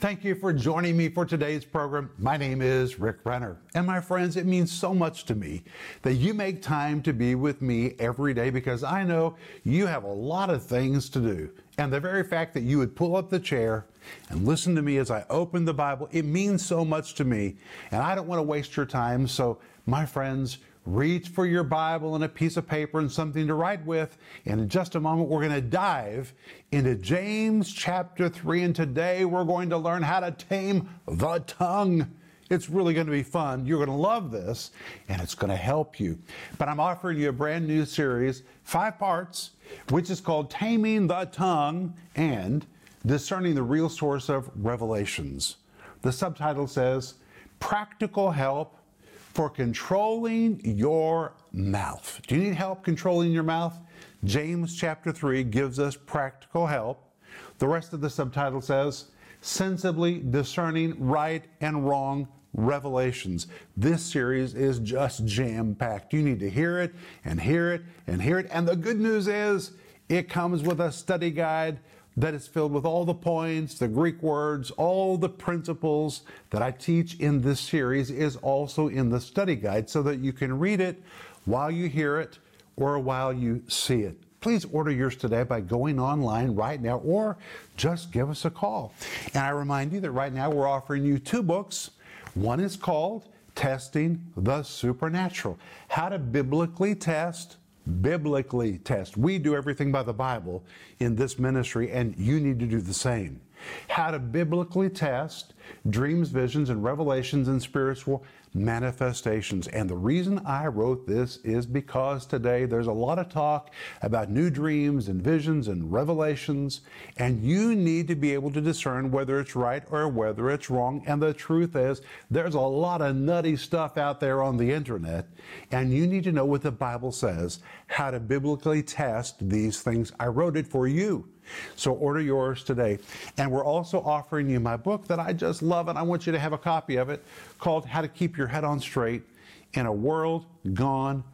Thank you for joining me for today's program. My name is Rick Renner. And my friends, it means so much to me that you make time to be with me every day because I know you have a lot of things to do. And the very fact that you would pull up the chair and listen to me as I open the Bible, it means so much to me. And I don't want to waste your time. So, my friends, reach for your Bible and a piece of paper and something to write with. And in just a moment, we're going to dive into James chapter 3. And today we're going to learn how to tame the tongue. It's really going to be fun. You're going to love this, and it's going to help you. But I'm offering you a brand new series, five parts, which is called Taming the Tongue and Discerning the Real Source of Revelations. The subtitle says, Practical Help for controlling your mouth. Do you need help controlling your mouth? James chapter 3 gives us practical help. The rest of the subtitle says, Sensibly discerning right and wrong revelations. This series is just jam packed. You need to hear it and hear it and hear it. And the good news is, it comes with a study guide that is filled with all the points, the Greek words, all the principles that I teach in this series is also in the study guide so that you can read it while you hear it or while you see it. Please order yours today by going online right now or just give us a call. And I remind you that right now we're offering you two books. One is called Testing the Supernatural How to Biblically Test biblically test. We do everything by the Bible in this ministry, and you need to do the same. How to biblically test dreams, visions, and revelations and spiritual manifestations. And the reason I wrote this is because today there's a lot of talk about new dreams and visions and revelations, and you need to be able to discern whether it's right or whether it's wrong. And the truth is, there's a lot of nutty stuff out there on the internet, and you need to know what the Bible says, how to biblically test these things. I wrote it for you. So order yours today. And we're also offering you my book that I just love, it. I want you to have a copy of it called How to Keep Your Head on Straight in a World Gone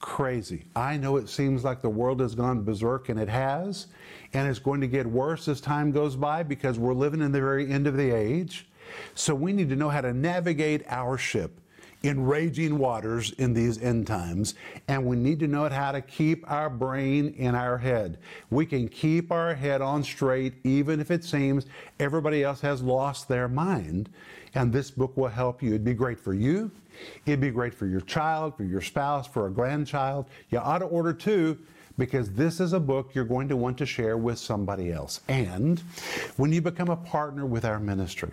Crazy. I know it seems like the world has gone berserk, and it has, and it's going to get worse as time goes by because we're living in the very end of the age. So we need to know how to navigate our ship in raging waters in these end times, and we need to know how to keep our brain in our head. We can keep our head on straight even if it seems everybody else has lost their mind, and this book will help you. It'd be great for you, it'd be great for your child, for your spouse, for a grandchild. You ought to order two because this is a book you're going to want to share with somebody else. And when you become a partner with our ministry,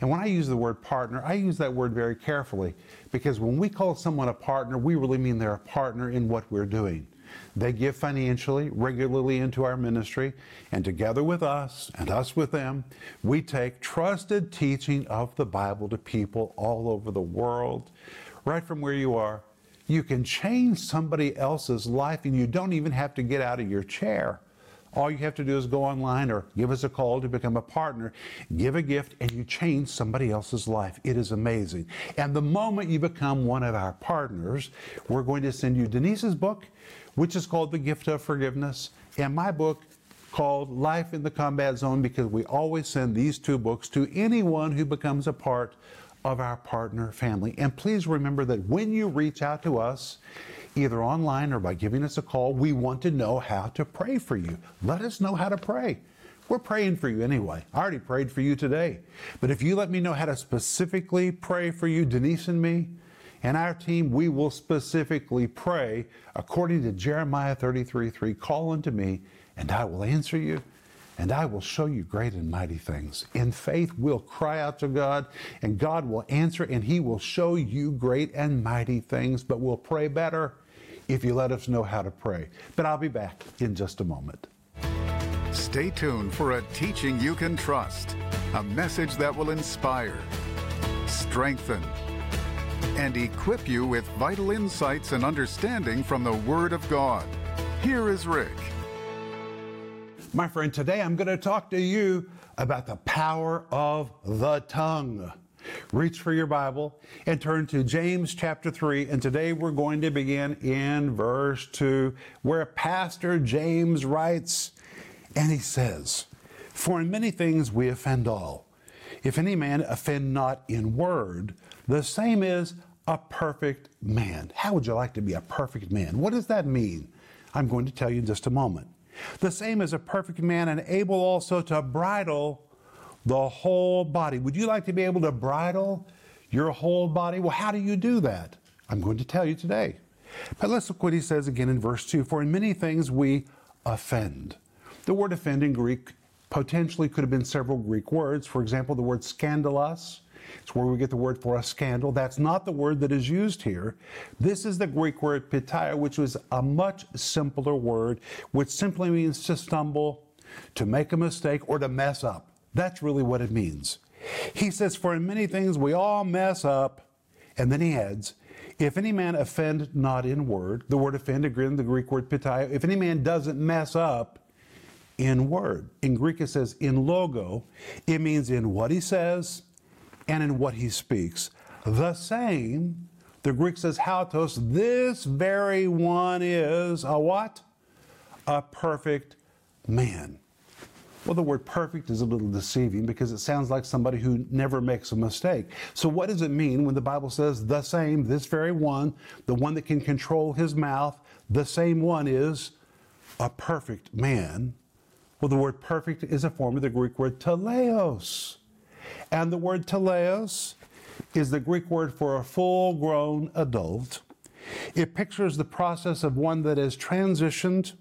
and when I use the word partner, I use that word very carefully because when we call someone a partner, we really mean they're a partner in what we're doing. They give financially, regularly into our ministry, and together with us and us with them, we take trusted teaching of the Bible to people all over the world, right from where you are. You can change somebody else's life and you don't even have to get out of your chair. All you have to do is go online or give us a call to become a partner, give a gift, and you change somebody else's life. It is amazing. And the moment you become one of our partners, we're going to send you Denise's book, which is called The Gift of Forgiveness, and my book, called Life in the Combat Zone because we always send these two books to anyone who becomes a part of our partner family. And please remember that when you reach out to us, either online or by giving us a call. We want to know how to pray for you. Let us know how to pray. We're praying for you anyway. I already prayed for you today. But if you let me know how to specifically pray for you, Denise and me, and our team, we will specifically pray according to Jeremiah 33 3. Call unto me, and I will answer you, and I will show you great and mighty things. In faith, we'll cry out to God, and God will answer, and He will show you great and mighty things, but we'll pray better if you let us know how to pray. But I'll be back in just a moment. Stay tuned for a teaching you can trust, a message that will inspire, strengthen, and equip you with vital insights and understanding from the Word of God. Here is Rick. My friend, today I'm going to talk to you about the power of the tongue reach for your Bible and turn to James chapter 3. And today we're going to begin in verse 2, where Pastor James writes, and he says, For in many things we offend all. If any man offend not in word, the same is a perfect man. How would you like to be a perfect man? What does that mean? I'm going to tell you in just a moment. The same as a perfect man and able also to bridle the whole body. Would you like to be able to bridle your whole body? Well, how do you do that? I'm going to tell you today. But let's look what he says again in verse 2 For in many things we offend. The word offend in Greek potentially could have been several Greek words. For example, the word skandalos. It's where we get the word for a scandal. That's not the word that is used here. This is the Greek word ptaio, which was a much simpler word, which simply means to stumble, to make a mistake, or to mess up. That's really what it means. He says, For in many things we all mess up. And then he adds, If any man offend not in word, the word offend, again, the Greek word ptaio, if any man doesn't mess up in word, in Greek it says in logo, it means in what he says and in what he speaks. The same, the Greek says hautos, this very one is a what? A perfect man. Well, the word perfect is a little deceiving because it sounds like somebody who never makes a mistake. So, what does it mean when the Bible says the same, this very one, the one that can control his mouth, the same one is a perfect man? Well, the word perfect is a form of the Greek word teleios. And the word teleios is the Greek word for a full grown adult. It pictures the process of one that has transitioned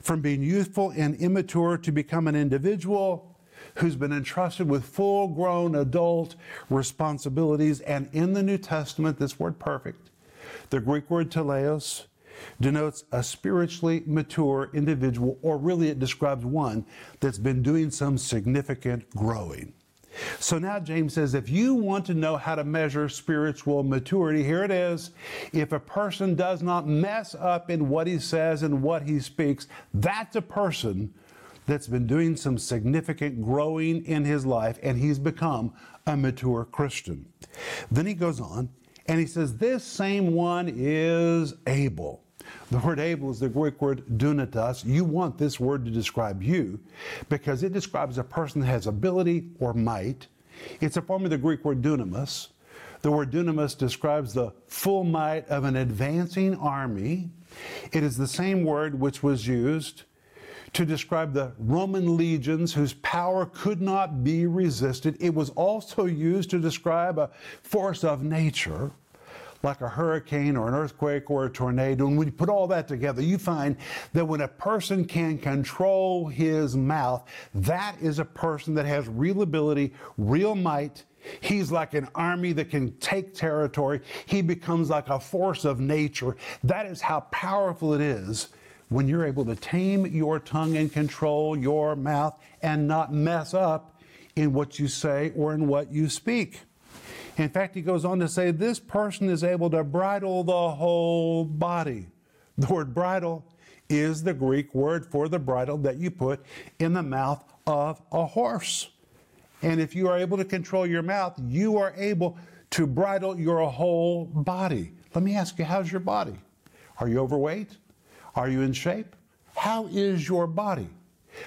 from being youthful and immature to become an individual who's been entrusted with full grown adult responsibilities. And in the New Testament, this word perfect, the Greek word teleios, denotes a spiritually mature individual, or really it describes one that's been doing some significant growing. So now James says if you want to know how to measure spiritual maturity, here it is. If a person does not mess up in what he says and what he speaks, that's a person that's been doing some significant growing in his life and he's become a mature Christian. Then he goes on and he says, This same one is able. The word able is the Greek word dunatos. You want this word to describe you because it describes a person that has ability or might. It's a form of the Greek word dunamis. The word dunamis describes the full might of an advancing army. It is the same word which was used to describe the Roman legions whose power could not be resisted. It was also used to describe a force of nature like a hurricane or an earthquake or a tornado. And when you put all that together, you find that when a person can control his mouth, that is a person that has real ability, real might. He's like an army that can take territory. He becomes like a force of nature. That is how powerful it is when you're able to tame your tongue and control your mouth and not mess up in what you say or in what you speak. In fact, he goes on to say this person is able to bridle the whole body. The word bridle is the Greek word for the bridle that you put in the mouth of a horse. And if you are able to control your mouth, you are able to bridle your whole body. Let me ask you, how's your body? Are you overweight? Are you in shape? How is your body?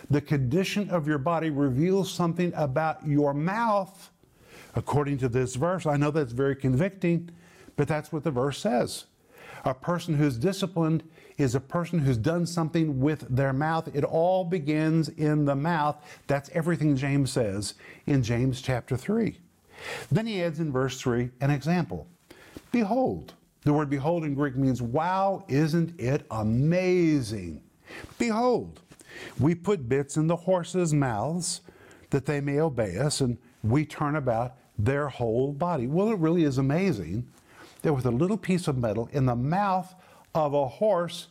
The condition of your body reveals something about your mouth according to this verse. I know that's very convicting, but that's what the verse says. A person who's disciplined is a person who's done something with their mouth. It all begins in the mouth. That's everything James says in James chapter 3. Then he adds in verse 3 an example Behold. The word behold in Greek means, wow, isn't it amazing? Behold, we put bits in the horses' mouths that they may obey us, and we turn about their whole body. Well, it really is amazing that with a little piece of metal in the mouth of a horse,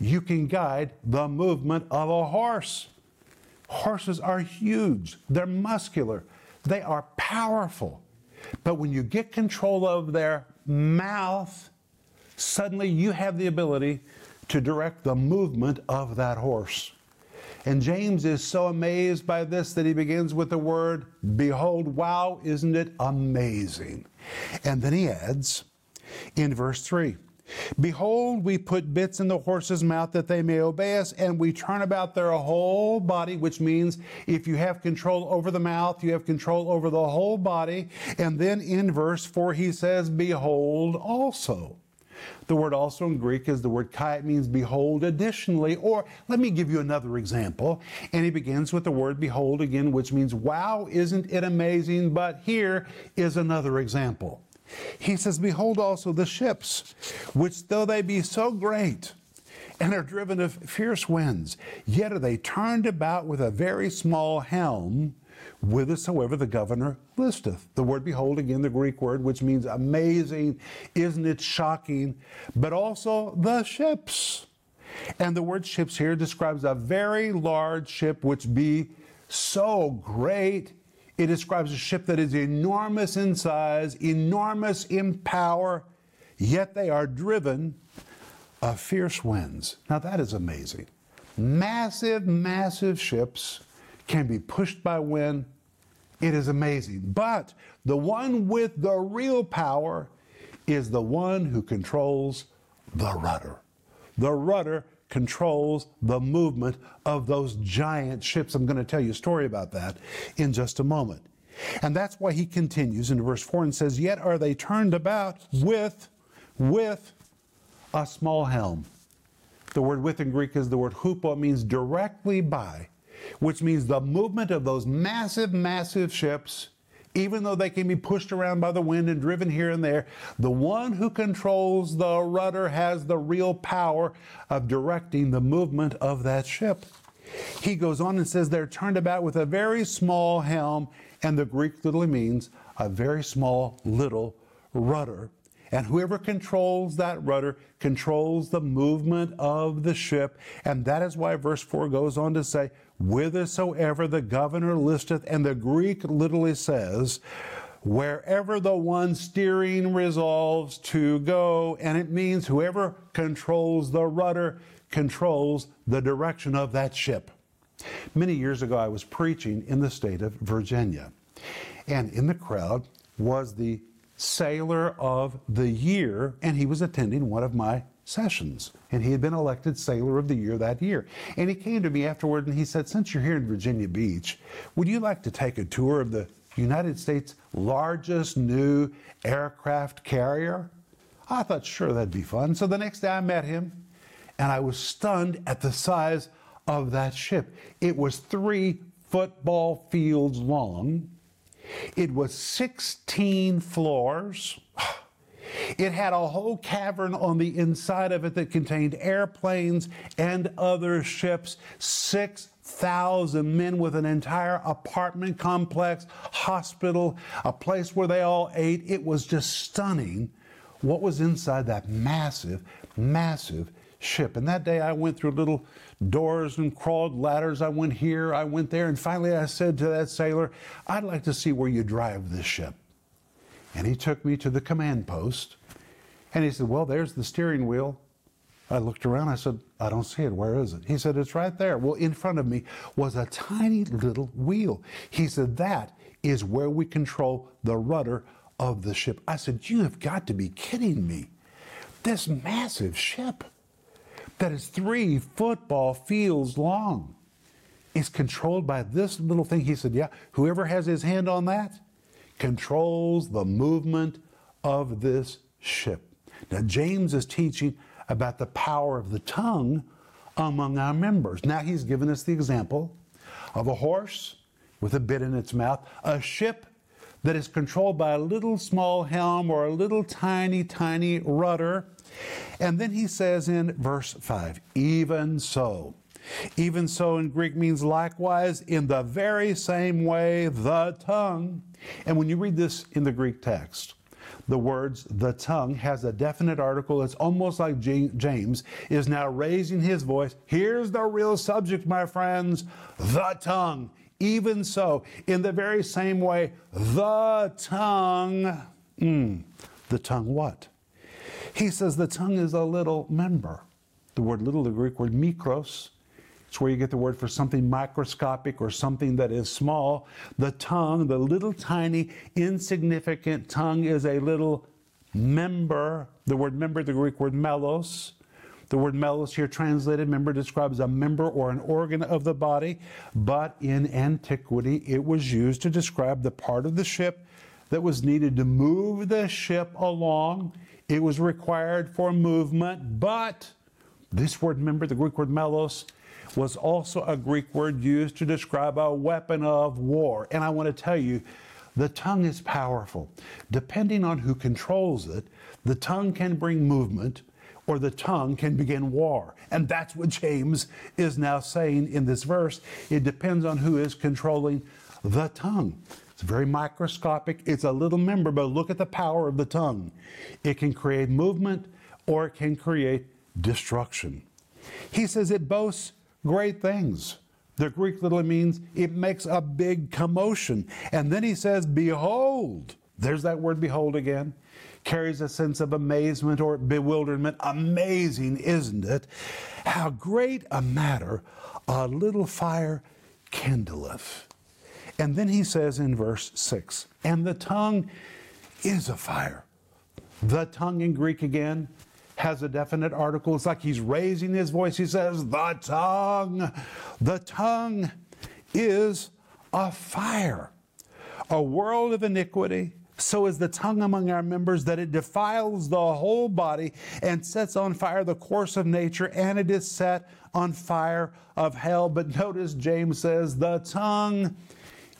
you can guide the movement of a horse. Horses are huge, they're muscular, they are powerful. But when you get control of their mouth, suddenly you have the ability to direct the movement of that horse. And James is so amazed by this that he begins with the word, Behold, wow, isn't it amazing? And then he adds in verse 3 Behold, we put bits in the horse's mouth that they may obey us, and we turn about their whole body, which means if you have control over the mouth, you have control over the whole body. And then in verse 4, he says, Behold also. The word also in Greek is the word kai. It means behold additionally. Or let me give you another example. And he begins with the word behold again, which means wow, isn't it amazing? But here is another example. He says, Behold also the ships, which though they be so great, and are driven of fierce winds, yet are they turned about with a very small helm, whithersoever the governor listeth. The word behold, again, the Greek word, which means amazing, isn't it shocking? But also the ships. And the word ships here describes a very large ship which be so great it describes a ship that is enormous in size, enormous in power, yet they are driven of fierce winds. Now that is amazing. Massive, massive ships can be pushed by wind. It is amazing. But the one with the real power is the one who controls the rudder. The rudder controls the movement of those giant ships. I'm going to tell you a story about that in just a moment. And that's why he continues in verse 4 and says, Yet are they turned about with, with a small helm. The word with in Greek is the word hupo, means directly by, which means the movement of those massive, massive ships even though they can be pushed around by the wind and driven here and there, the one who controls the rudder has the real power of directing the movement of that ship. He goes on and says they're turned about with a very small helm, and the Greek literally means a very small little rudder. And whoever controls that rudder controls the movement of the ship. And that is why verse 4 goes on to say, whithersoever the governor listeth, and the Greek literally says, wherever the one steering resolves to go, and it means whoever controls the rudder controls the direction of that ship. Many years ago, I was preaching in the state of Virginia, and in the crowd was the sailor of the year, and he was attending one of my sessions. And he had been elected Sailor of the Year that year. And he came to me afterward and he said, Since you're here in Virginia Beach, would you like to take a tour of the United States' largest new aircraft carrier? I thought, sure, that'd be fun. So the next day I met him and I was stunned at the size of that ship. It was three football fields long. It was 16 floors. It had a whole cavern on the inside of it that contained airplanes and other ships, 6,000 men with an entire apartment complex, hospital, a place where they all ate. It was just stunning what was inside that massive, massive ship. And that day I went through a little doors and crawled ladders. I went here, I went there, and finally I said to that sailor, I'd like to see where you drive this ship. And he took me to the command post. And he said, Well, there's the steering wheel. I looked around. I said, I don't see it. Where is it? He said, It's right there. Well, in front of me was a tiny little wheel. He said, That is where we control the rudder of the ship. I said, You have got to be kidding me. This massive ship that is three football fields long is controlled by this little thing. He said, Yeah, whoever has his hand on that controls the movement of this ship. Now, James is teaching about the power of the tongue among our members. Now, he's given us the example of a horse with a bit in its mouth, a ship that is controlled by a little small helm or a little tiny, tiny rudder. And then he says in verse 5, even so. Even so in Greek means likewise, in the very same way, the tongue. And when you read this in the Greek text, the words the tongue has a definite article. It's almost like James is now raising his voice. Here's the real subject, my friends the tongue. Even so, in the very same way, the tongue. Mm, the tongue what? He says the tongue is a little member. The word little, the Greek word mikros, it's where you get the word for something microscopic or something that is small. The tongue, the little tiny, insignificant tongue, is a little member. The word member, the Greek word melos. The word melos here translated member describes a member or an organ of the body, but in antiquity it was used to describe the part of the ship that was needed to move the ship along. It was required for movement, but this word member, the Greek word melos, was also a Greek word used to describe a weapon of war. And I want to tell you, the tongue is powerful. Depending on who controls it, the tongue can bring movement or the tongue can begin war. And that's what James is now saying in this verse. It depends on who is controlling the tongue. It's very microscopic, it's a little member, but look at the power of the tongue. It can create movement or it can create destruction. He says it boasts great things. The Greek literally means it makes a big commotion. And then he says, Behold. There's that word behold again. Carries a sense of amazement or bewilderment. Amazing, isn't it? How great a matter a little fire kindleth. And then he says in verse 6 And the tongue is a fire. The tongue in Greek again has a definite article. It's like he's raising his voice. He says, The tongue, the tongue is a fire, a world of iniquity. So is the tongue among our members that it defiles the whole body and sets on fire the course of nature, and it is set on fire of hell. But notice James says, The tongue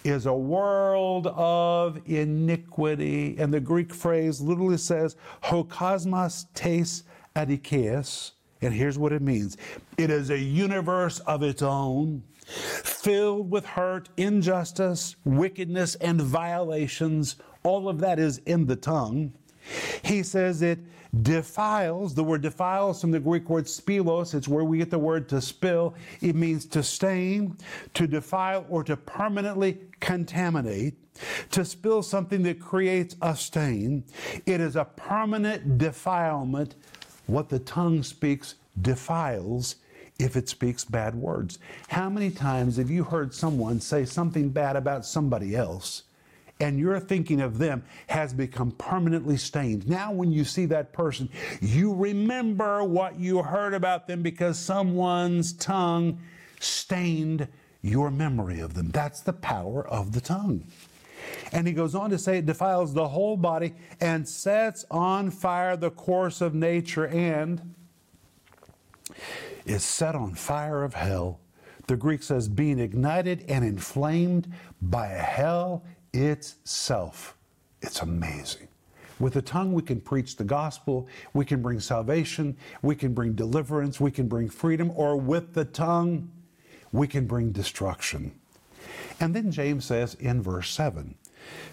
is a world of iniquity. And the Greek phrase literally says, Hokosmos tes adikias. And here's what it means it is a universe of its own, filled with hurt, injustice, wickedness, and violations. All of that is in the tongue. He says it defiles. The word defiles from the Greek word spilos. It's where we get the word to spill. It means to stain, to defile, or to permanently contaminate. To spill something that creates a stain. It is a permanent defilement. What the tongue speaks defiles if it speaks bad words. How many times have you heard someone say something bad about somebody else? And your thinking of them has become permanently stained. Now, when you see that person, you remember what you heard about them because someone's tongue stained your memory of them. That's the power of the tongue. And he goes on to say it defiles the whole body and sets on fire the course of nature and is set on fire of hell. The Greek says being ignited and inflamed by a hell itself. It's amazing. With the tongue, we can preach the gospel, we can bring salvation, we can bring deliverance, we can bring freedom, or with the tongue, we can bring destruction. And then James says in verse 7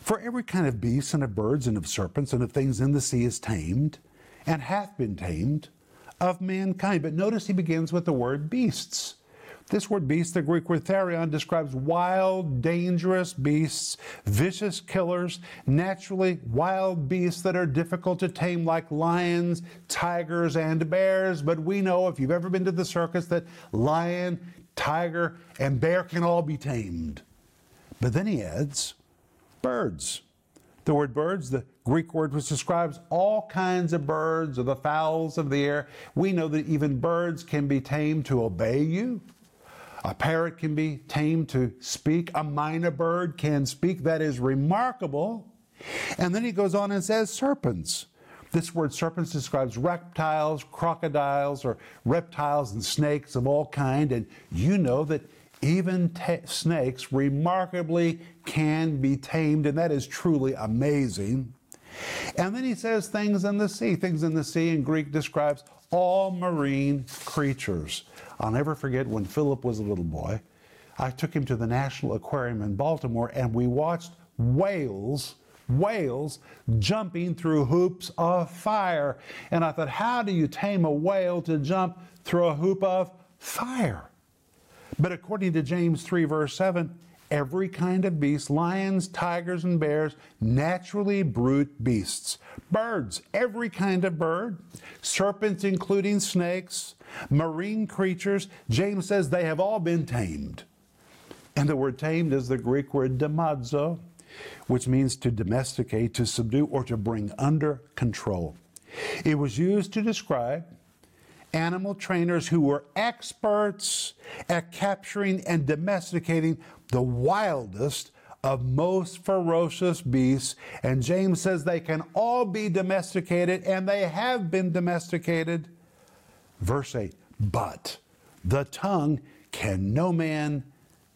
For every kind of beast and of birds and of serpents and of things in the sea is tamed, and hath been tamed of mankind. But notice he begins with the word beasts. This word beast, the Greek word therion, describes wild, dangerous beasts, vicious killers, naturally wild beasts that are difficult to tame, like lions, tigers, and bears. But we know, if you've ever been to the circus, that lion, tiger, and bear can all be tamed. But then he adds birds. The word birds, the Greek word which describes all kinds of birds or the fowls of the air. We know that even birds can be tamed to obey you a parrot can be tamed to speak. A mynah bird can speak. That is remarkable. And then he goes on and says serpents. This word serpents describes reptiles, crocodiles, or reptiles and snakes of all kind. And you know that even snakes remarkably can be tamed, and that is truly amazing. And then he says things in the sea. Things in the sea in Greek describes all marine creatures. I'll never forget when Philip was a little boy. I took him to the National Aquarium in Baltimore and we watched whales, whales jumping through hoops of fire. And I thought, how do you tame a whale to jump through a hoop of fire? But according to James 3, verse 7, every kind of beast, lions, tigers, and bears, naturally brute beasts. Birds, every kind of bird, serpents, including snakes, marine creatures. James says they have all been tamed. And the word tamed is the Greek word damazo. which means to domesticate, to subdue, or to bring under control. It was used to describe animal trainers who were experts at capturing and domesticating the wildest of most ferocious beasts. And James says they can all be domesticated, and they have been domesticated. Verse 8 But the tongue can no man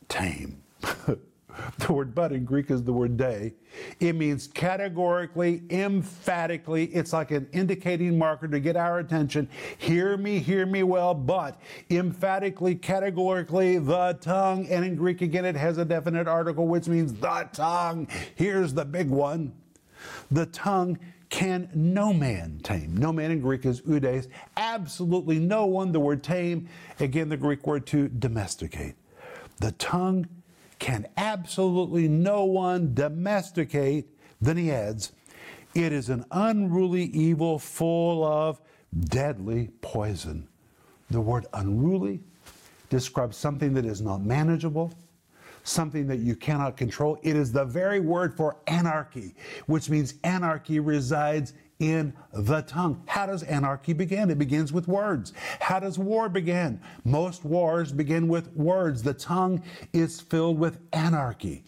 tame. The word but in Greek is the word de. It means categorically, emphatically. It's like an indicating marker to get our attention. Hear me, hear me well, but emphatically, categorically, the tongue. And in Greek, again, it has a definite article, which means the tongue. Here's the big one the tongue can no man tame. No man in Greek is oudeis. Absolutely no one. The word tame, again, the Greek word to domesticate. The tongue can absolutely no one domesticate. Then he adds, it is an unruly evil full of deadly poison. The word unruly describes something that is not manageable, something that you cannot control. It is the very word for anarchy, which means anarchy resides in the tongue. How does anarchy begin? It begins with words. How does war begin? Most wars begin with words. The tongue is filled with anarchy.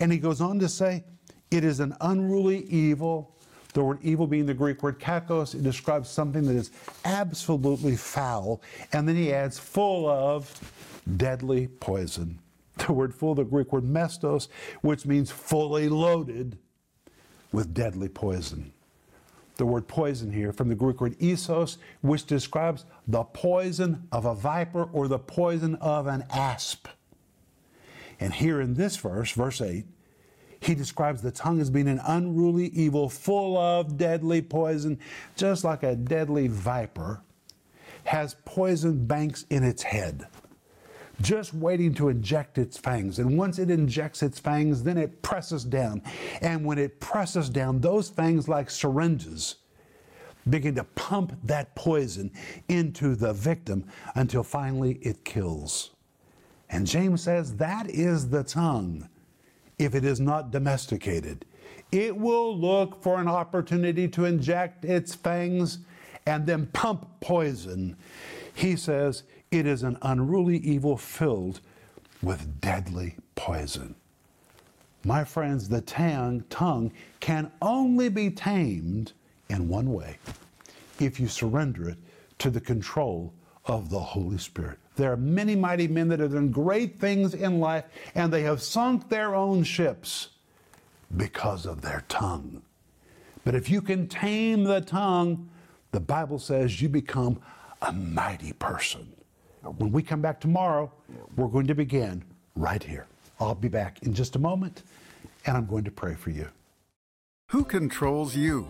And he goes on to say, it is an unruly evil. The word evil being the Greek word kakos, it describes something that is absolutely foul. And then he adds, full of deadly poison. The word full, the Greek word mestos, which means fully loaded with deadly poison the word poison here from the Greek word isos, which describes the poison of a viper or the poison of an asp. And here in this verse, verse 8, he describes the tongue as being an unruly evil full of deadly poison, just like a deadly viper has poison banks in its head just waiting to inject its fangs. And once it injects its fangs, then it presses down. And when it presses down, those fangs, like syringes, begin to pump that poison into the victim until finally it kills. And James says that is the tongue if it is not domesticated. It will look for an opportunity to inject its fangs and then pump poison. He says it is an unruly evil filled with deadly poison. My friends, the tongue, tongue can only be tamed in one way if you surrender it to the control of the Holy Spirit. There are many mighty men that have done great things in life and they have sunk their own ships because of their tongue. But if you can tame the tongue, the Bible says you become a mighty person. When we come back tomorrow, we're going to begin right here. I'll be back in just a moment, and I'm going to pray for you. Who controls you?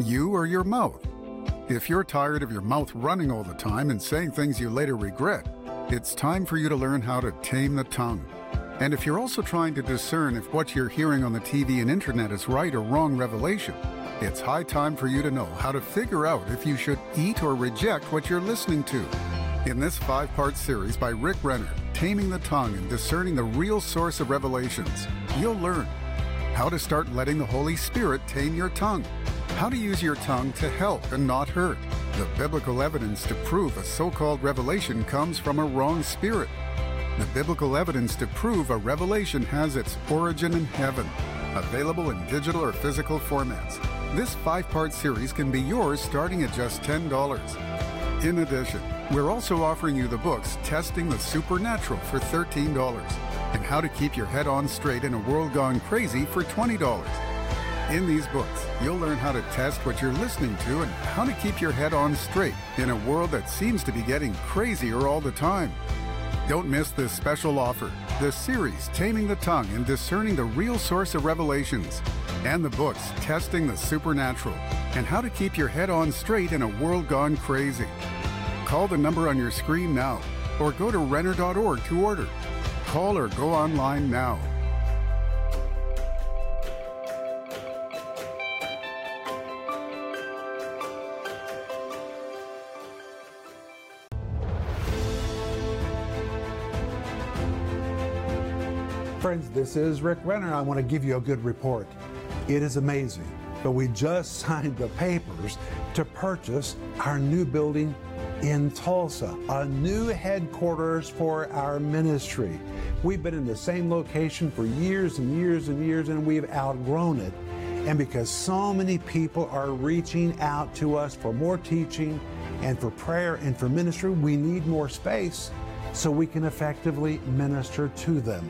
You or your mouth? If you're tired of your mouth running all the time and saying things you later regret, it's time for you to learn how to tame the tongue. And if you're also trying to discern if what you're hearing on the TV and internet is right or wrong revelation, it's high time for you to know how to figure out if you should eat or reject what you're listening to. In this five part series by Rick Renner, Taming the Tongue and Discerning the Real Source of Revelations, you'll learn how to start letting the Holy Spirit tame your tongue, how to use your tongue to help and not hurt, the biblical evidence to prove a so called revelation comes from a wrong spirit, the biblical evidence to prove a revelation has its origin in heaven, available in digital or physical formats. This five part series can be yours starting at just $10. In addition, we're also offering you the books Testing the Supernatural for $13 and How to Keep Your Head On Straight in a World Gone Crazy for $20. In these books, you'll learn how to test what you're listening to and how to keep your head on straight in a world that seems to be getting crazier all the time. Don't miss this special offer the series Taming the Tongue and Discerning the Real Source of Revelations, and the books Testing the Supernatural and How to Keep Your Head On Straight in a World Gone Crazy. Call the number on your screen now or go to Renner.org to order. Call or go online now. Friends, this is Rick Renner. I want to give you a good report. It is amazing, but we just signed the papers to purchase our new building in Tulsa, a new headquarters for our ministry. We've been in the same location for years and years and years, and we've outgrown it. And because so many people are reaching out to us for more teaching and for prayer and for ministry, we need more space so we can effectively minister to them.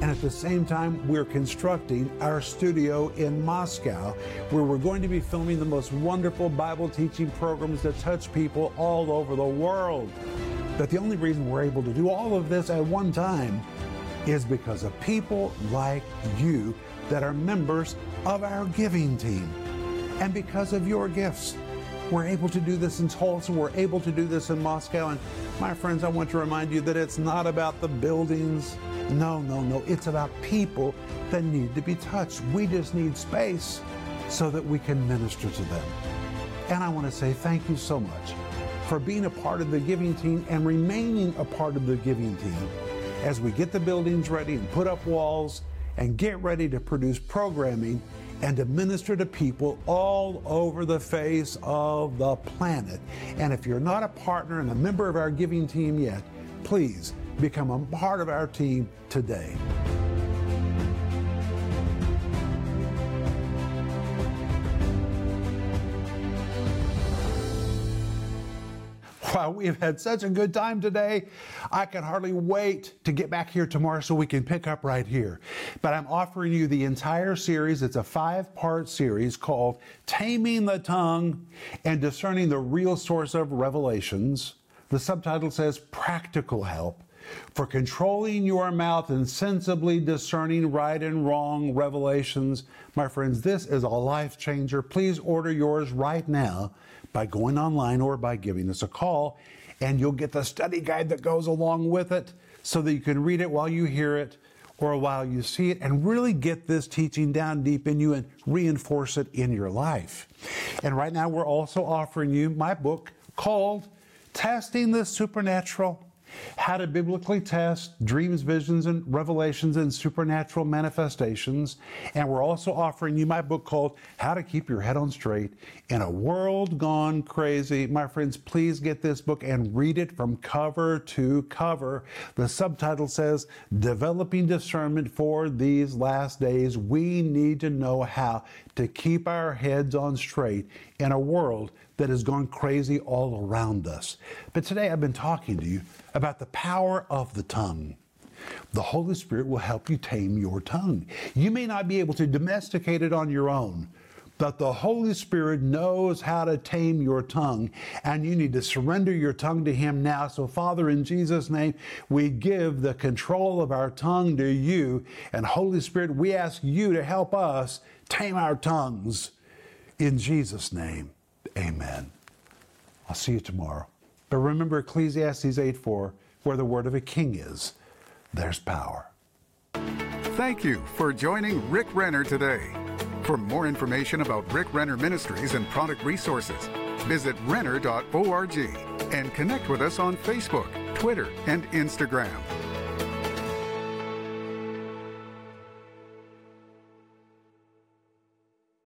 And at the same time, we're constructing our studio in Moscow, where we're going to be filming the most wonderful Bible teaching programs that touch people all over the world. But the only reason we're able to do all of this at one time is because of people like you that are members of our giving team. And because of your gifts, we're able to do this in Tulsa, we're able to do this in Moscow. And my friends, I want to remind you that it's not about the buildings. No, no, no. It's about people that need to be touched. We just need space so that we can minister to them. And I want to say thank you so much for being a part of the giving team and remaining a part of the giving team as we get the buildings ready and put up walls and get ready to produce programming and to minister to people all over the face of the planet. And if you're not a partner and a member of our giving team yet, please become a part of our team today. Wow, we've had such a good time today. I can hardly wait to get back here tomorrow so we can pick up right here. But I'm offering you the entire series. It's a five part series called Taming the Tongue and Discerning the Real Source of Revelations. The subtitle says Practical Help for controlling your mouth and sensibly discerning right and wrong revelations. My friends, this is a life changer. Please order yours right now by going online or by giving us a call, and you'll get the study guide that goes along with it so that you can read it while you hear it or while you see it and really get this teaching down deep in you and reinforce it in your life. And right now, we're also offering you my book called Testing the Supernatural how to biblically test dreams, visions, and revelations and supernatural manifestations. And we're also offering you my book called How to Keep Your Head on Straight in a World Gone Crazy. My friends, please get this book and read it from cover to cover. The subtitle says Developing Discernment for These Last Days. We need to know how to keep our heads on straight in a world that has gone crazy all around us. But today I've been talking to you about the power of the tongue. The Holy Spirit will help you tame your tongue. You may not be able to domesticate it on your own, but the Holy Spirit knows how to tame your tongue, and you need to surrender your tongue to Him now. So, Father, in Jesus' name, we give the control of our tongue to you. And, Holy Spirit, we ask you to help us tame our tongues. In Jesus' name. Amen. I'll see you tomorrow. But remember Ecclesiastes 8 4, where the word of a king is, there's power. Thank you for joining Rick Renner today. For more information about Rick Renner Ministries and product resources, visit renner.org and connect with us on Facebook, Twitter, and Instagram.